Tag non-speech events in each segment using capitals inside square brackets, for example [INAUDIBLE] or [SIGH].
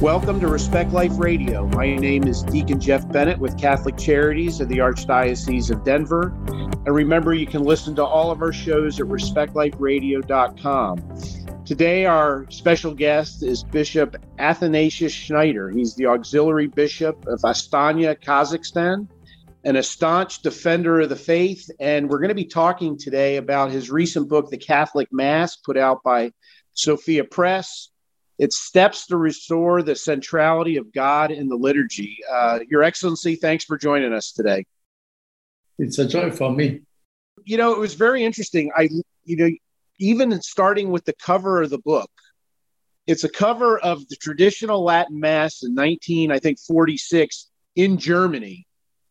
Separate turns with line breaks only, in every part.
Welcome to Respect Life Radio. My name is Deacon Jeff Bennett with Catholic Charities of the Archdiocese of Denver. And remember, you can listen to all of our shows at respectliferadio.com. Today, our special guest is Bishop Athanasius Schneider. He's the auxiliary bishop of Astana, Kazakhstan, and a staunch defender of the faith. And we're going to be talking today about his recent book, The Catholic Mass, put out by Sophia Press. It's steps to restore the centrality of God in the liturgy. Uh, Your Excellency, thanks for joining us today.
It's a joy for me.
You know, it was very interesting. I, you know, even starting with the cover of the book, it's a cover of the traditional Latin Mass in 19, I think, 46 in Germany.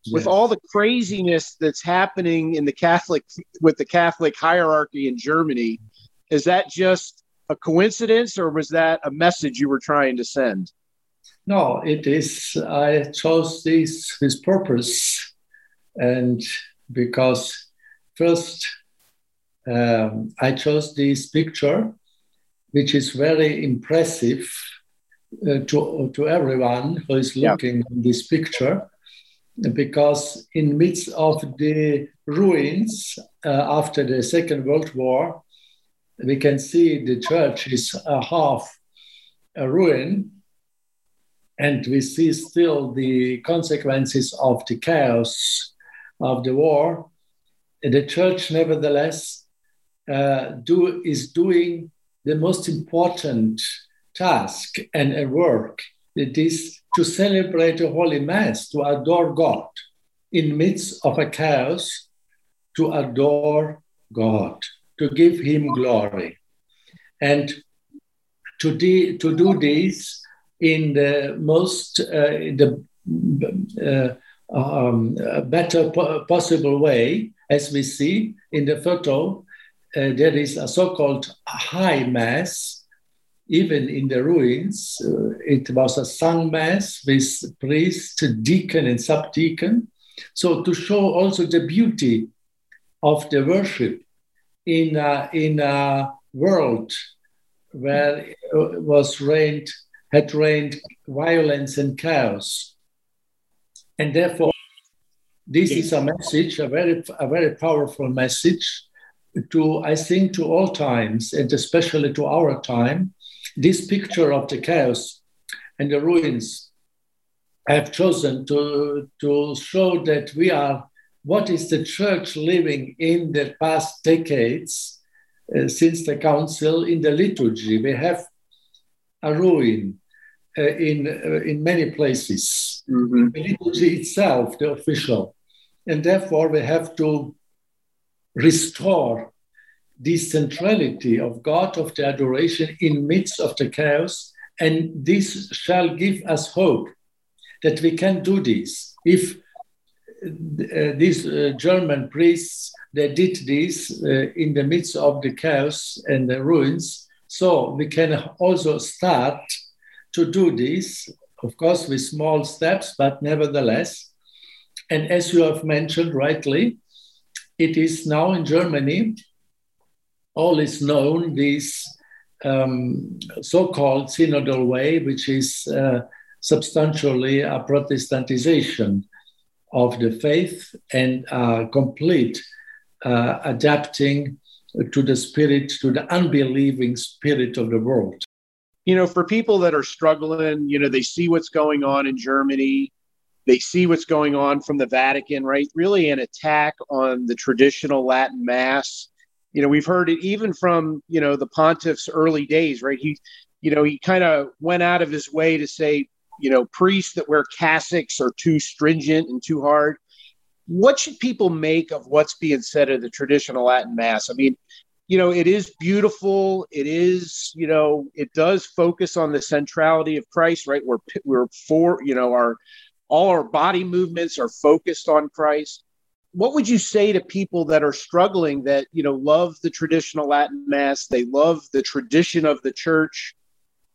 Yes. With all the craziness that's happening in the Catholic, with the Catholic hierarchy in Germany, is that just a coincidence or was that a message you were trying to send?
No, it is. I chose this this purpose, and because first um, I chose this picture, which is very impressive uh, to to everyone who is looking yeah. at this picture, because in midst of the ruins uh, after the Second World War, we can see the church is a half a ruin, and we see still the consequences of the chaos of the war. The church, nevertheless, uh, do, is doing the most important task and a work. It is to celebrate a Holy Mass, to adore God in midst of a chaos, to adore God to give him glory. And to, de- to do this in the most, uh, the uh, um, better po- possible way, as we see in the photo, uh, there is a so-called high mass, even in the ruins. Uh, it was a sung mass with priest, deacon, and subdeacon. So to show also the beauty of the worship in a, in a world where it was reigned had reigned violence and chaos, and therefore this is a message, a very a very powerful message to I think to all times and especially to our time. This picture of the chaos and the ruins I have chosen to, to show that we are what is the church living in the past decades uh, since the council in the liturgy? We have a ruin uh, in, uh, in many places. Mm-hmm. The liturgy itself, the official. And therefore, we have to restore this centrality of God, of the adoration in midst of the chaos. And this shall give us hope that we can do this if these uh, German priests they did this uh, in the midst of the chaos and the ruins. So we can also start to do this, of course, with small steps, but nevertheless. And as you have mentioned rightly, it is now in Germany, all is known this um, so called synodal way, which is uh, substantially a Protestantization of the faith and uh, complete uh, adapting to the spirit, to the unbelieving spirit of the world.
You know, for people that are struggling, you know, they see what's going on in Germany, they see what's going on from the Vatican, right? Really an attack on the traditional Latin Mass. You know, we've heard it even from, you know, the pontiff's early days, right? He, you know, he kind of went out of his way to say, you know, priests that wear cassocks are too stringent and too hard. What should people make of what's being said at the traditional Latin Mass? I mean, you know, it is beautiful. It is, you know, it does focus on the centrality of Christ, right? We're we're for, you know, our all our body movements are focused on Christ. What would you say to people that are struggling that, you know, love the traditional Latin Mass, they love the tradition of the church,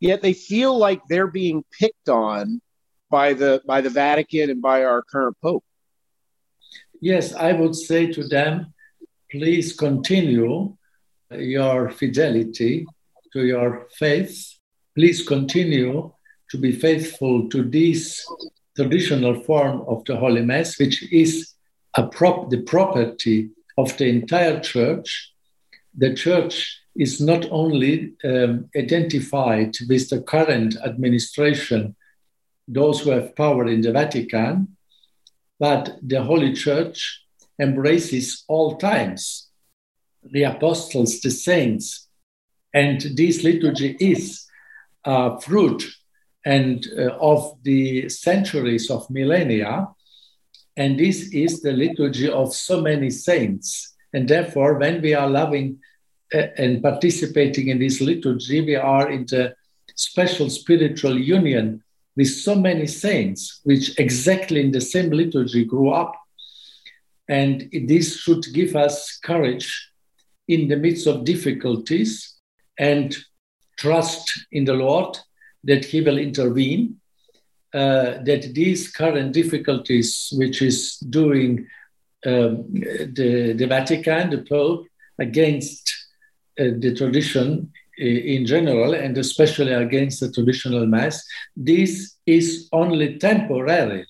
yet they feel like they're being picked on by the by the Vatican and by our current pope.
Yes, I would say to them, please continue your fidelity to your faith. Please continue to be faithful to this traditional form of the Holy Mass, which is prop, the property of the entire church. The church is not only um, identified with the current administration, those who have power in the Vatican, but the Holy Church embraces all times the apostles, the saints, and this liturgy is a fruit and uh, of the centuries of millennia and this is the liturgy of so many saints. And therefore when we are loving and participating in this liturgy we are in the special spiritual union with so many saints which exactly in the same liturgy grew up. And this should give us courage in the midst of difficulties and trust in the Lord that He will intervene, uh, that these current difficulties, which is doing um, the, the Vatican, the Pope, against the tradition uh, in general, and especially against the traditional Mass, this is only temporary.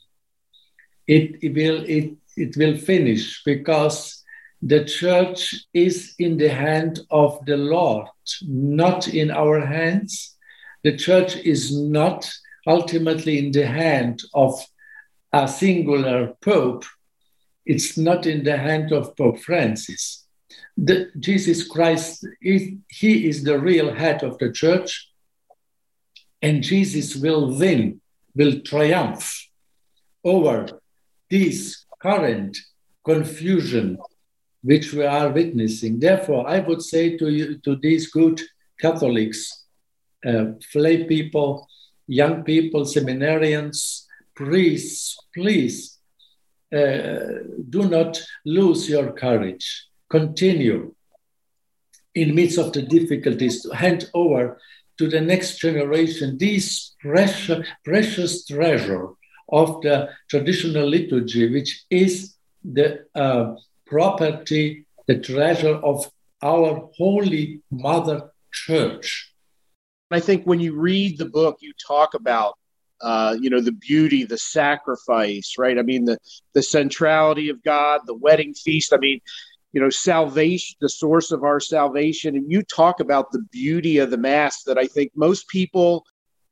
It, it will, it, it will finish because the church is in the hand of the Lord, not in our hands. The church is not ultimately in the hand of a singular pope. It's not in the hand of Pope Francis. The, Jesus Christ, is, he is the real head of the church, and Jesus will win, will triumph over this current confusion which we are witnessing. Therefore, I would say to you, to these good Catholics, uh, lay people, young people, seminarians, priests, please uh, do not lose your courage. Continue in midst of the difficulties to hand over to the next generation this precious, precious treasure of the traditional liturgy, which is the uh, property, the treasure of our Holy Mother Church.
I think when you read the book, you talk about uh, you know the beauty, the sacrifice, right? I mean the the centrality of God, the wedding feast. I mean, you know, salvation, the source of our salvation, and you talk about the beauty of the mass that I think most people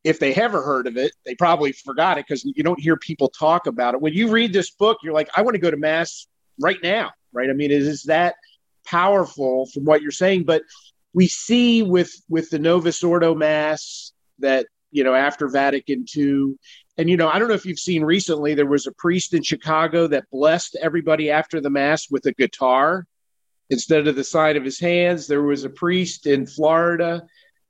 if they ever heard of it, they probably forgot it because you don't hear people talk about it. When you read this book, you're like, I want to go to mass right now, right? I mean, it is that powerful from what you're saying, but we see with with the Novus Ordo Mass that you know after Vatican II, and you know I don't know if you've seen recently there was a priest in Chicago that blessed everybody after the mass with a guitar instead of the sign of his hands. There was a priest in Florida,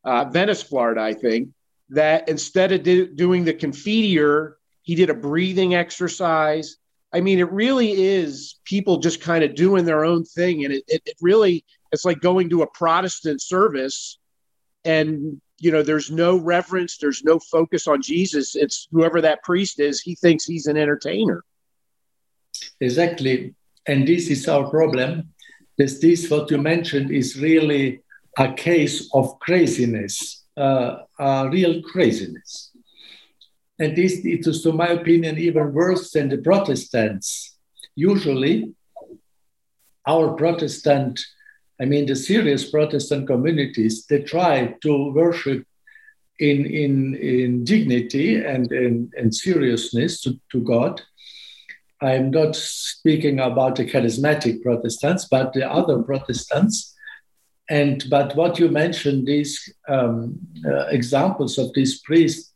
uh, Venice, Florida, I think, that instead of do, doing the confiteor, he did a breathing exercise. I mean, it really is people just kind of doing their own thing. And it, it, it really, it's like going to a Protestant service and, you know, there's no reverence, there's no focus on Jesus. It's whoever that priest is, he thinks he's an entertainer.
Exactly. And this is our problem. This, what you mentioned is really a case of craziness uh, a real craziness. And this it is, to my opinion, even worse than the Protestants. Usually, our Protestant, I mean, the serious Protestant communities, they try to worship in, in, in dignity and in, in seriousness to, to God. I'm not speaking about the charismatic Protestants, but the other Protestants and but what you mentioned, these um, uh, examples of these priests,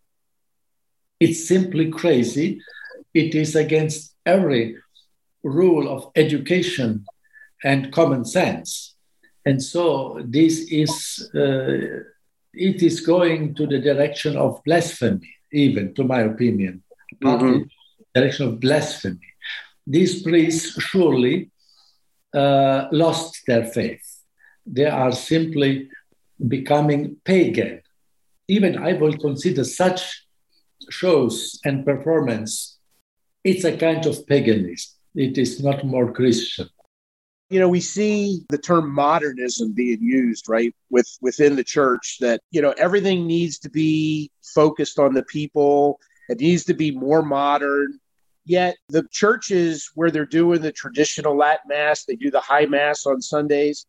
it's simply crazy. It is against every rule of education and common sense. And so this is uh, it is going to the direction of blasphemy, even to my opinion, mm-hmm. direction of blasphemy. These priests surely uh, lost their faith they are simply becoming pagan. Even I will consider such shows and performance, it's a kind of paganism. It is not more Christian.
you know we see the term modernism being used right with within the church that you know everything needs to be focused on the people it needs to be more modern yet the churches where they're doing the traditional latin mass they do the high mass on sundays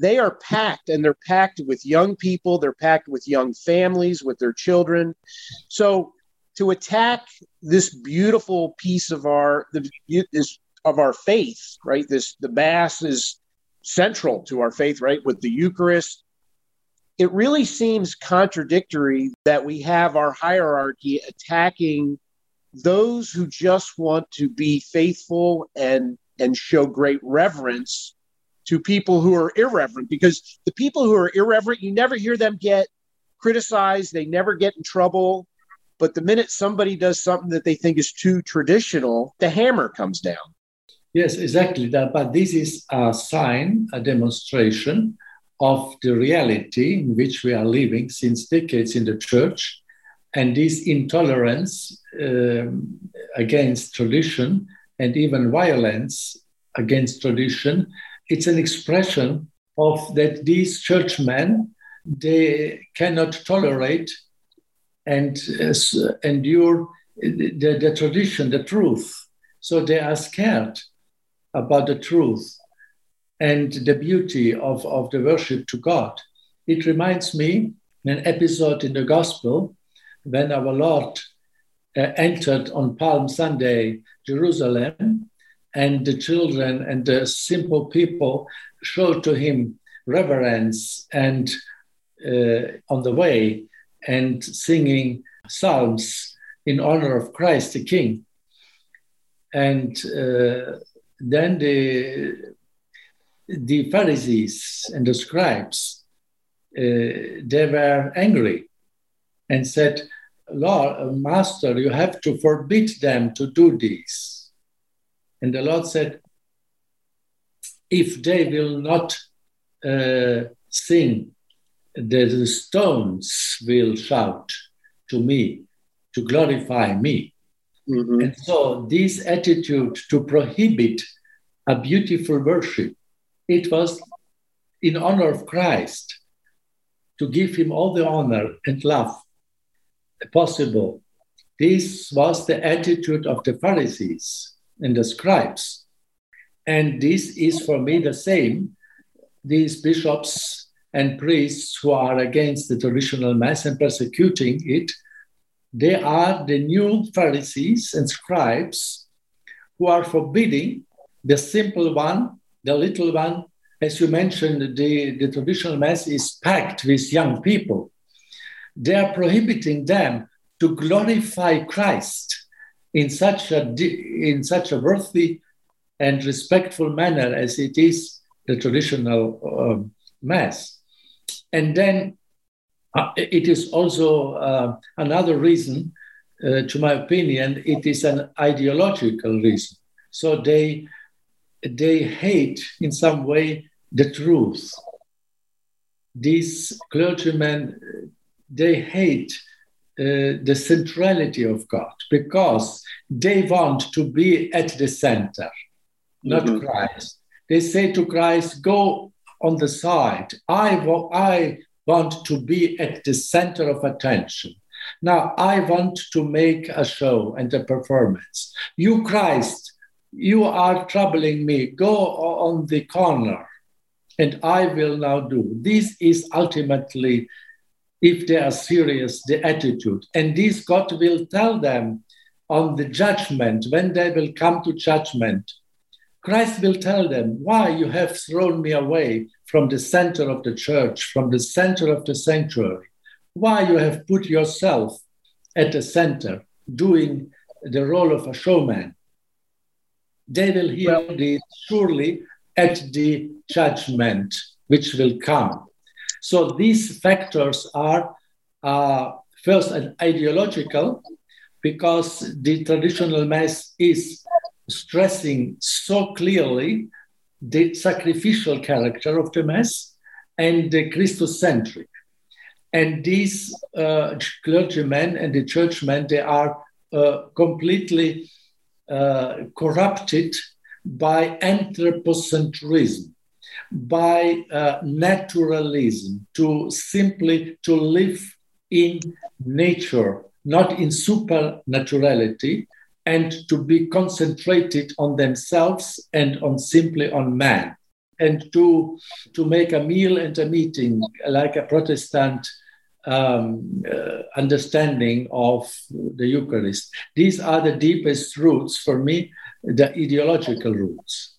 they are packed and they're packed with young people they're packed with young families with their children so to attack this beautiful piece of our the, this of our faith, right? This the mass is central to our faith, right? With the Eucharist. It really seems contradictory that we have our hierarchy attacking those who just want to be faithful and and show great reverence to people who are irreverent because the people who are irreverent you never hear them get criticized they never get in trouble but the minute somebody does something that they think is too traditional the hammer comes down
Yes, exactly. That, but this is a sign, a demonstration of the reality in which we are living since decades in the church. And this intolerance um, against tradition and even violence against tradition, it's an expression of that these churchmen, they cannot tolerate and uh, endure the, the tradition, the truth. So they are scared about the truth and the beauty of, of the worship to God. It reminds me an episode in the Gospel when our Lord uh, entered on Palm Sunday Jerusalem, and the children and the simple people showed to him reverence and uh, on the way and singing psalms in honor of Christ the King. And uh, then the, the Pharisees and the scribes, uh, they were angry and said, Lord, Master, you have to forbid them to do this. And the Lord said, if they will not uh, sing, the stones will shout to me to glorify me. Mm-hmm. And so, this attitude to prohibit a beautiful worship, it was in honor of Christ, to give him all the honor and love possible. This was the attitude of the Pharisees and the scribes. And this is for me the same. These bishops and priests who are against the traditional Mass and persecuting it, they are the new Pharisees and scribes who are forbidding the simple one, the little one. As you mentioned, the, the traditional Mass is packed with young people. They are prohibiting them to glorify Christ in such a, in such a worthy and respectful manner as it is the traditional uh, Mass. And then uh, it is also uh, another reason, uh, to my opinion, it is an ideological reason. So they, they hate in some way the truth. These clergymen, they hate uh, the centrality of God because they want to be at the center, not mm-hmm. Christ. They say to Christ, Go on the side. I, I want to be at the center of attention. Now, I want to make a show and a performance. You, Christ, you are troubling me. Go on the corner, and I will now do. This is ultimately, if they are serious, the attitude. And this God will tell them on the judgment, when they will come to judgment. Christ will tell them, Why you have thrown me away from the center of the church, from the center of the sanctuary, why you have put yourself at the center, doing the role of a showman. They will hear well, this surely at the judgment which will come. So these factors are uh, first an ideological, because the traditional mass is stressing so clearly the sacrificial character of the Mass and the Christocentric. And these uh, clergymen and the churchmen, they are uh, completely uh, corrupted by anthropocentrism, by uh, naturalism, to simply to live in nature, not in supernaturality, and to be concentrated on themselves and on simply on man, and to to make a meal and a meeting like a Protestant um, uh, understanding of the Eucharist. These are the deepest roots for me, the ideological roots.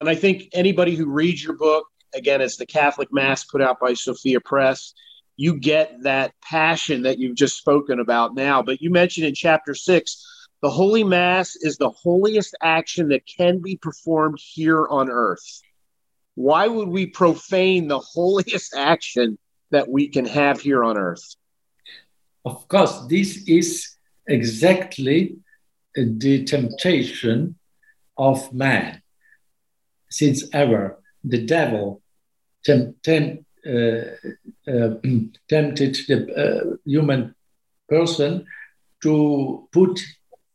And I think anybody who reads your book, again, it's the Catholic Mass put out by Sophia Press, you get that passion that you've just spoken about now. But you mentioned in chapter six, the Holy Mass is the holiest action that can be performed here on earth. Why would we profane the [LAUGHS] holiest action that we can have here on earth?
Of course, this is exactly the temptation of man. Since ever, the devil uh, uh, [CLEARS THROAT] tempted the uh, human person to put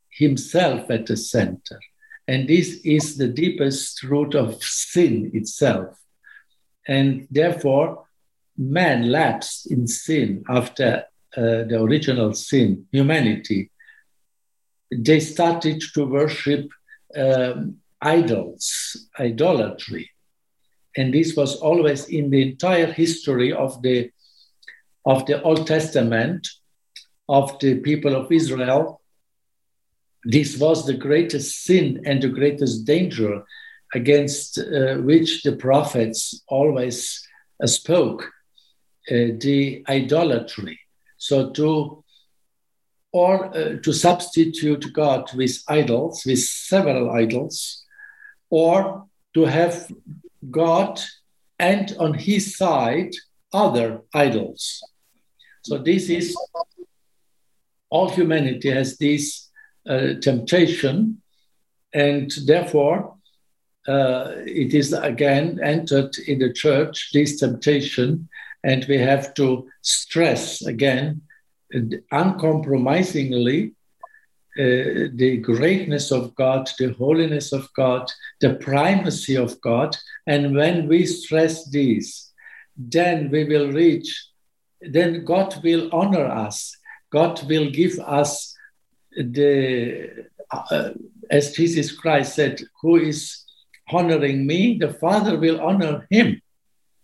himself at the center. And this is the deepest root of sin itself. And therefore, man lapsed in sin after uh, the original sin, humanity. They started to worship um, idols, idolatry. And this was always in the entire history of the, of the Old Testament, of the people of Israel. This was the greatest sin and the greatest danger against uh, which the prophets always uh, spoke uh, the idolatry. So to or uh, to substitute God with idols, with several idols, or to have God and on his side other idols. So this is all humanity has this uh, temptation, and therefore uh, it is again entered in the church this temptation and we have to stress again uncompromisingly uh, the greatness of God, the holiness of God, the primacy of God. And when we stress these, then we will reach, then God will honor us. God will give us the, uh, as Jesus Christ said, who is honoring me, the Father will honor him.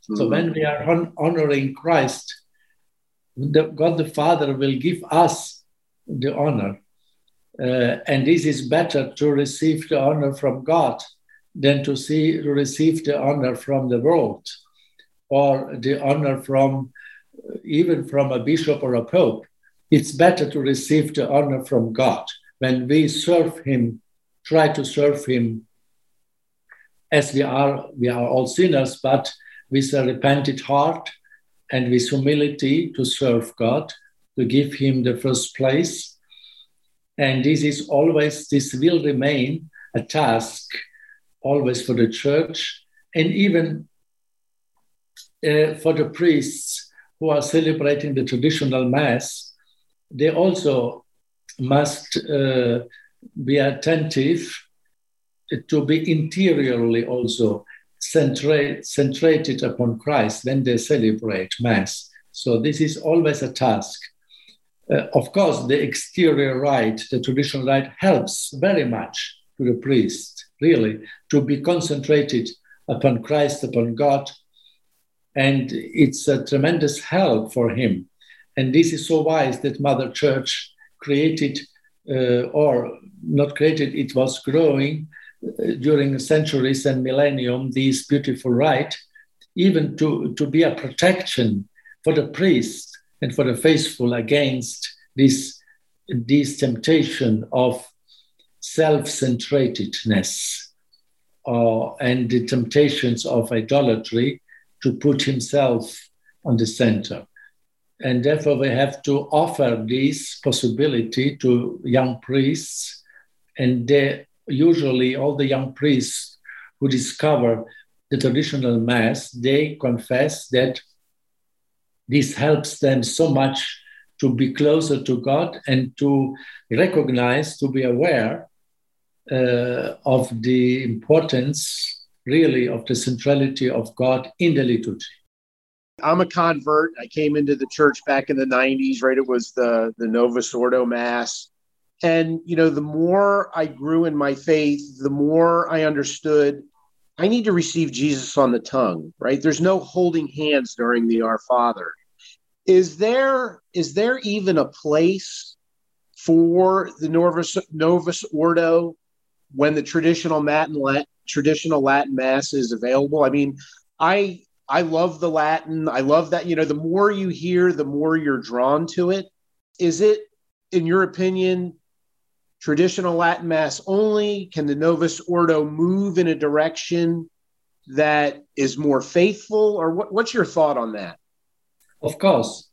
So when we are hon- honoring Christ, the, God the Father will give us the honor. Uh, and this is better to receive the honor from God than to see to receive the honor from the world or the honor from even from a bishop or a pope. It's better to receive the honor from God when we serve Him, try to serve Him as we are. We are all sinners, but with a repentant heart and with humility to serve God, to give Him the first place. And this is always, this will remain a task always for the church and even uh, for the priests who are celebrating the traditional Mass. They also must uh, be attentive to be interiorly also centrate, centrated upon Christ when they celebrate Mass. So this is always a task. Uh, of course, the exterior rite, the traditional rite, helps very much to the priest, really, to be concentrated upon Christ, upon God. And it's a tremendous help for him. And this is so wise that Mother Church created, uh, or not created, it was growing during centuries and millennium this beautiful rite, even to, to be a protection for the priest and for the faithful against this, this temptation of self-centratedness uh, and the temptations of idolatry to put himself on the center. And therefore, we have to offer this possibility to young priests, and usually all the young priests who discover the traditional mass, they confess that this helps them so much to be closer to God and to recognize, to be aware uh, of the importance, really, of the centrality of God in the liturgy.
I'm a convert. I came into the church back in the 90s, right? It was the, the Novus Ordo Mass. And, you know, the more I grew in my faith, the more I understood I need to receive Jesus on the tongue, right? There's no holding hands during the Our Father. Is there is there even a place for the Novus, Novus Ordo when the traditional Latin traditional Latin Mass is available? I mean, I I love the Latin. I love that. You know, the more you hear, the more you're drawn to it. Is it, in your opinion, traditional Latin Mass only? Can the Novus Ordo move in a direction that is more faithful? Or what, what's your thought on that?
Of course.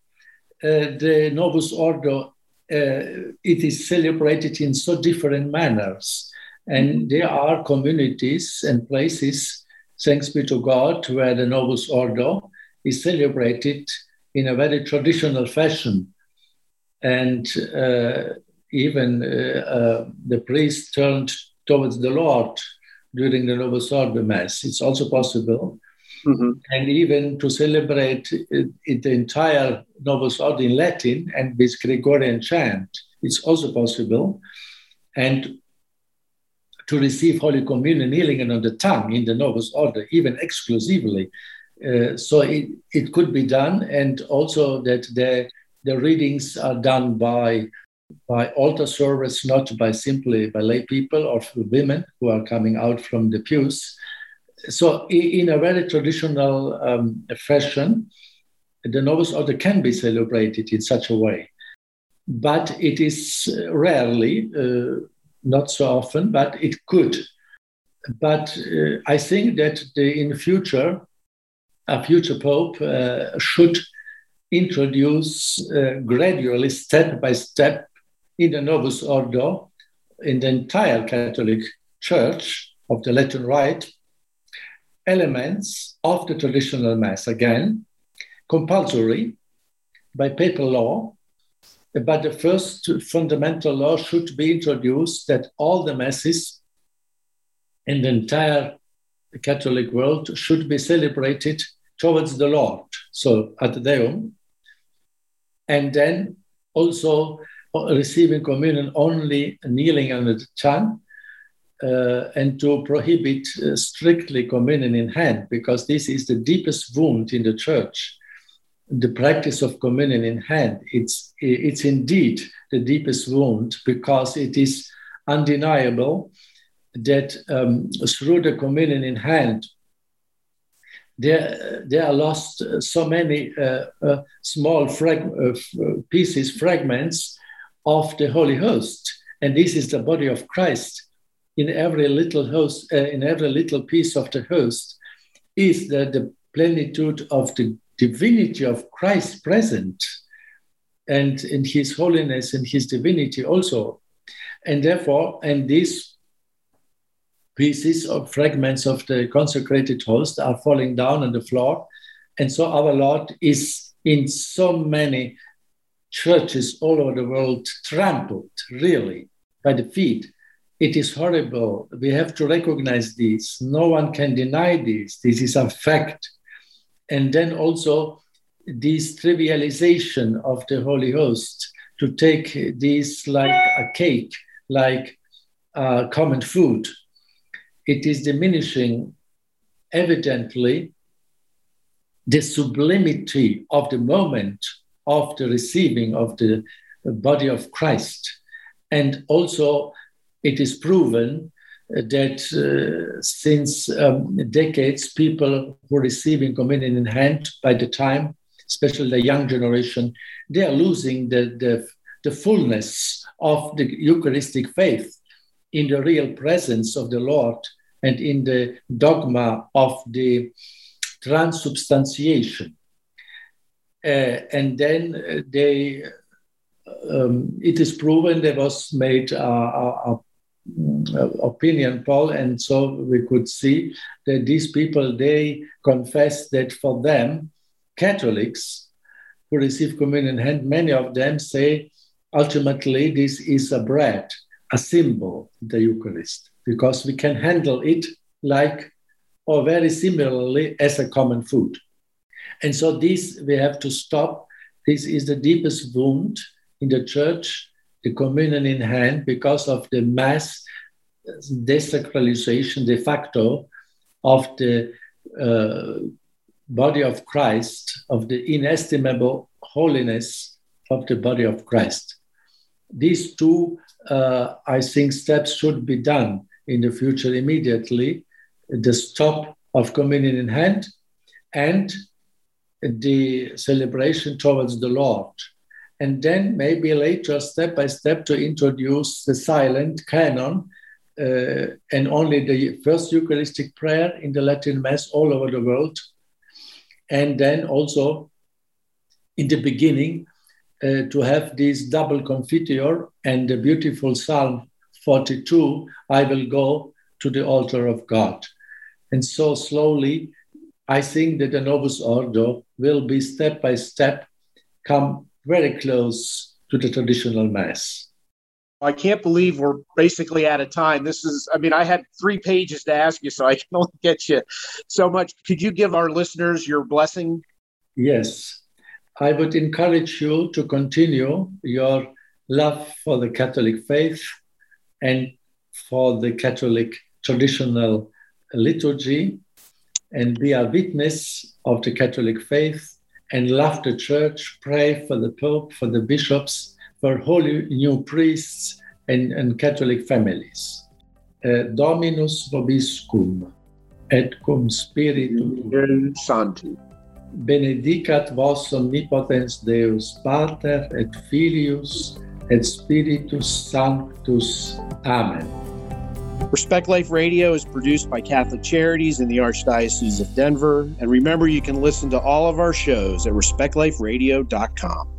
Uh, the Novus Ordo, uh, it is celebrated in so different manners. And there are communities and places, thanks be to God, where the Novus Ordo is celebrated in a very traditional fashion. And uh, even uh, uh, the priest turned towards the Lord during the Novus Ordo Mass. It's also possible. Mm-hmm. And even to celebrate it, it, the entire Novus Ordo in Latin and with Gregorian chant, it's also possible. And to receive Holy Communion kneeling on the tongue in the Novus Ordo, even exclusively. Uh, so it, it could be done, and also that the, the readings are done by by altar service, not by simply by lay people or women who are coming out from the pews. So, in a very traditional um, fashion, the Novus Ordo can be celebrated in such a way. But it is rarely, uh, not so often, but it could. But uh, I think that the, in the future, a future pope uh, should introduce uh, gradually, step by step, in the Novus Ordo, in the entire Catholic Church of the Latin Rite, elements of the traditional Mass, again, compulsory by papal law, but the first fundamental law should be introduced that all the Masses in the entire Catholic world should be celebrated towards the Lord, so ad Deum, and then also receiving communion only kneeling on the tongue, uh, and to prohibit uh, strictly communion in hand, because this is the deepest wound in the church. The practice of communion in hand, it's, it's indeed the deepest wound because it is undeniable that um, through the communion in hand, there, there are lost so many uh, uh, small frag- uh, pieces, fragments of the Holy Host. And this is the body of Christ. In every little host, uh, in every little piece of the host, is the, the plenitude of the divinity of Christ present, and in His holiness and His divinity also. And therefore, and these pieces or fragments of the consecrated host are falling down on the floor. And so our Lord is in so many churches all over the world trampled really by the feet. It is horrible. We have to recognize this. No one can deny this. This is a fact. And then also this trivialization of the Holy Host to take this like a cake, like uh, common food. It is diminishing evidently the sublimity of the moment of the receiving of the body of Christ. And also, it is proven that uh, since um, decades, people who are receiving communion in hand by the time, especially the young generation, they are losing the, the, the fullness of the Eucharistic faith in the real presence of the Lord and in the dogma of the transubstantiation. Uh, and then uh, they, um, it is proven there was made a, a, a opinion poll, and so we could see that these people they confess that for them, Catholics who receive communion hand, many of them say ultimately this is a bread, a symbol, the Eucharist, because we can handle it like or very similarly as a common food. And so this we have to stop. This is the deepest wound in the church, the communion in hand, because of the mass desacralization de facto of the uh, body of Christ, of the inestimable holiness of the body of Christ. These two, uh, I think, steps should be done in the future immediately the stop of communion in hand and the celebration towards the Lord. And then maybe later, step by step, to introduce the silent canon uh, and only the first Eucharistic prayer in the Latin Mass all over the world. And then also in the beginning, uh, to have this double confiteor and the beautiful Psalm 42 I will go to the altar of God. And so slowly, I think that the Novus Ordo will be step by step come very close to the traditional Mass.
I can't believe we're basically out of time. This is, I mean, I had three pages to ask you, so I can only get you so much. Could you give our listeners your blessing?
Yes. I would encourage you to continue your love for the Catholic faith and for the Catholic traditional liturgy and be a witness of the Catholic faith and love the church, pray for the Pope, for the bishops, for holy new priests and, and Catholic families. Uh, Dominus vobiscum et cum spiritu
sancti.
Benedicat vos omnipotens Deus Pater et Filius et Spiritus Sanctus. Amen.
Respect Life Radio is produced by Catholic Charities in the Archdiocese of Denver. And remember, you can listen to all of our shows at respectliferadio.com.